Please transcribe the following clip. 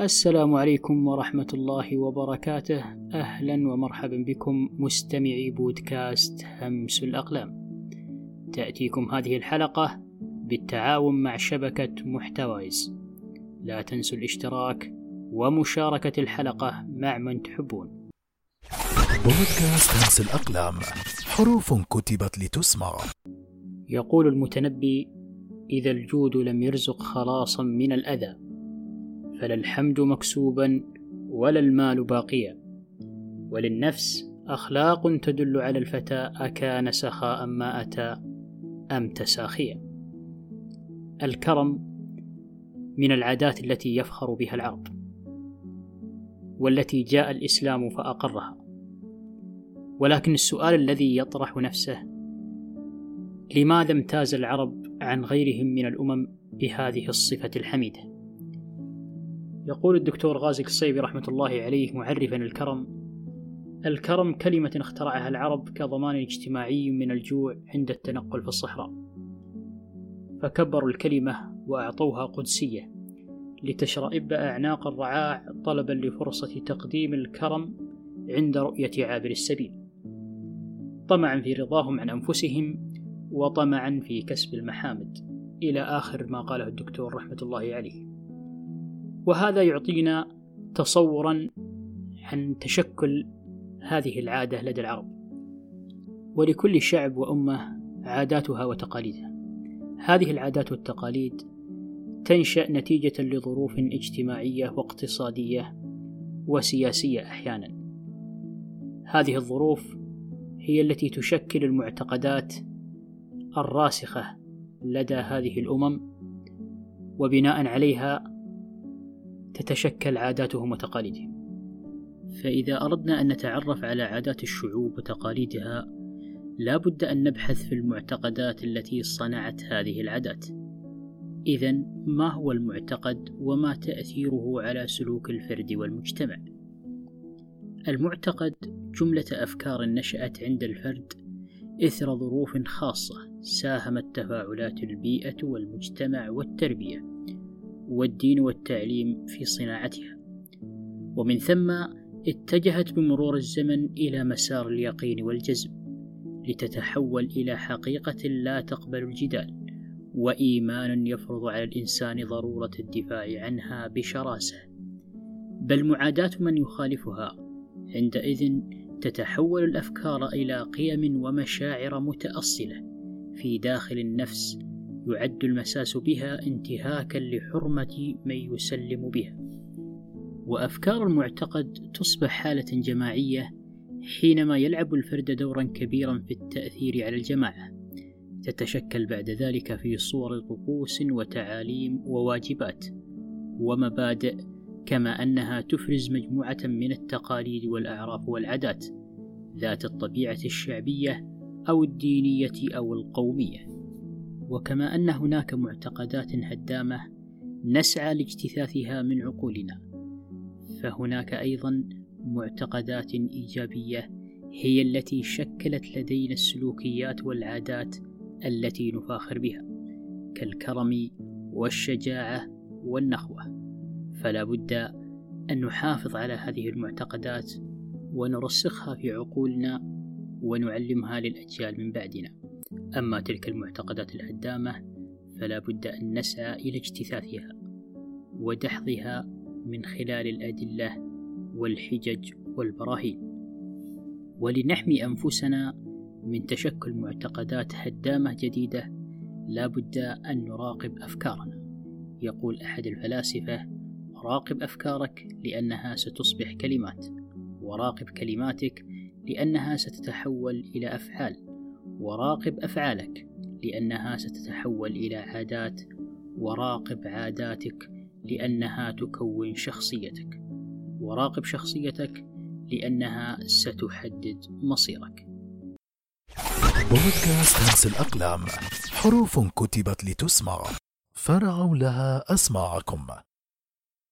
السلام عليكم ورحمة الله وبركاته. أهلا ومرحبا بكم مستمعي بودكاست همس الأقلام. تأتيكم هذه الحلقة بالتعاون مع شبكة محتوايز. لا تنسوا الاشتراك ومشاركة الحلقة مع من تحبون. بودكاست همس الأقلام حروف كتبت لتسمع. يقول المتنبي إذا الجود لم يرزق خلاصا من الأذى. فلا الحمد مكسوبا ولا المال باقيا. وللنفس أخلاق تدل على الفتى أكان سخاء ما أتى أم تساخيا الكرم من العادات التي يفخر بها العرب والتي جاء الإسلام فأقرها. ولكن السؤال الذي يطرح نفسه لماذا امتاز العرب عن غيرهم من الأمم بهذه الصفة الحميدة؟ يقول الدكتور غازي القصيبي رحمة الله عليه معرفا الكرم الكرم كلمة اخترعها العرب كضمان اجتماعي من الجوع عند التنقل في الصحراء. فكبروا الكلمة وأعطوها قدسية لتشرئب أعناق الرعاع طلبا لفرصة تقديم الكرم عند رؤية عابر السبيل. طمعا في رضاهم عن أنفسهم وطمعا في كسب المحامد. إلى آخر ما قاله الدكتور رحمة الله عليه. وهذا يعطينا تصورا عن تشكل هذه العادة لدى العرب. ولكل شعب وأمة عاداتها وتقاليدها. هذه العادات والتقاليد تنشأ نتيجة لظروف اجتماعية واقتصادية وسياسية أحيانا. هذه الظروف هي التي تشكل المعتقدات الراسخة لدى هذه الأمم وبناء عليها تتشكل عاداتهم وتقاليدهم. فإذا أردنا أن نتعرف على عادات الشعوب وتقاليدها لا بد أن نبحث في المعتقدات التي صنعت هذه العادات. إذا ما هو المعتقد وما تأثيره على سلوك الفرد والمجتمع؟ المعتقد جملة أفكار نشأت عند الفرد إثر ظروف خاصة ساهمت تفاعلات البيئة والمجتمع والتربية. والدين والتعليم في صناعتها. ومن ثم اتجهت بمرور الزمن إلى مسار اليقين والجزم لتتحول إلى حقيقة لا تقبل الجدال وإيمان يفرض على الإنسان ضرورة الدفاع عنها بشراسة. بل معاداة من يخالفها عندئذ تتحول الأفكار إلى قيم ومشاعر متأصلة في داخل النفس يعد المساس بها انتهاكا لحرمة من يسلم بها. وأفكار المعتقد تصبح حالة جماعية حينما يلعب الفرد دورا كبيرا في التأثير على الجماعة. تتشكل بعد ذلك في صور طقوس وتعاليم وواجبات ومبادئ كما أنها تفرز مجموعة من التقاليد والأعراف والعادات ذات الطبيعة الشعبية أو الدينية أو القومية. وكما أن هناك معتقدات هدامة نسعى لاجتثاثها من عقولنا. فهناك أيضا معتقدات إيجابية هي التي شكلت لدينا السلوكيات والعادات التي نفاخر بها كالكرم والشجاعة والنخوة. فلا بد أن نحافظ على هذه المعتقدات ونرسخها في عقولنا ونعلمها للأجيال من بعدنا. أما تلك المعتقدات الهدامة فلا بد أن نسعى إلى اجتثاثها ودحضها من خلال الأدلة والحجج والبراهين. ولنحمي أنفسنا من تشكل معتقدات هدامة جديدة لا بد أن نراقب أفكارنا. يقول أحد الفلاسفة راقب أفكارك لأنها ستصبح كلمات وراقب كلماتك لأنها ستتحول إلى أفعال. وراقب أفعالك لأنها ستتحول إلى عادات وراقب عاداتك لأنها تكون شخصيتك. وراقب شخصيتك لأنها ستحدد مصيرك. بودكاست همس الأقلام حروف كتبت لتسمع فرعوا لها أسماعكم.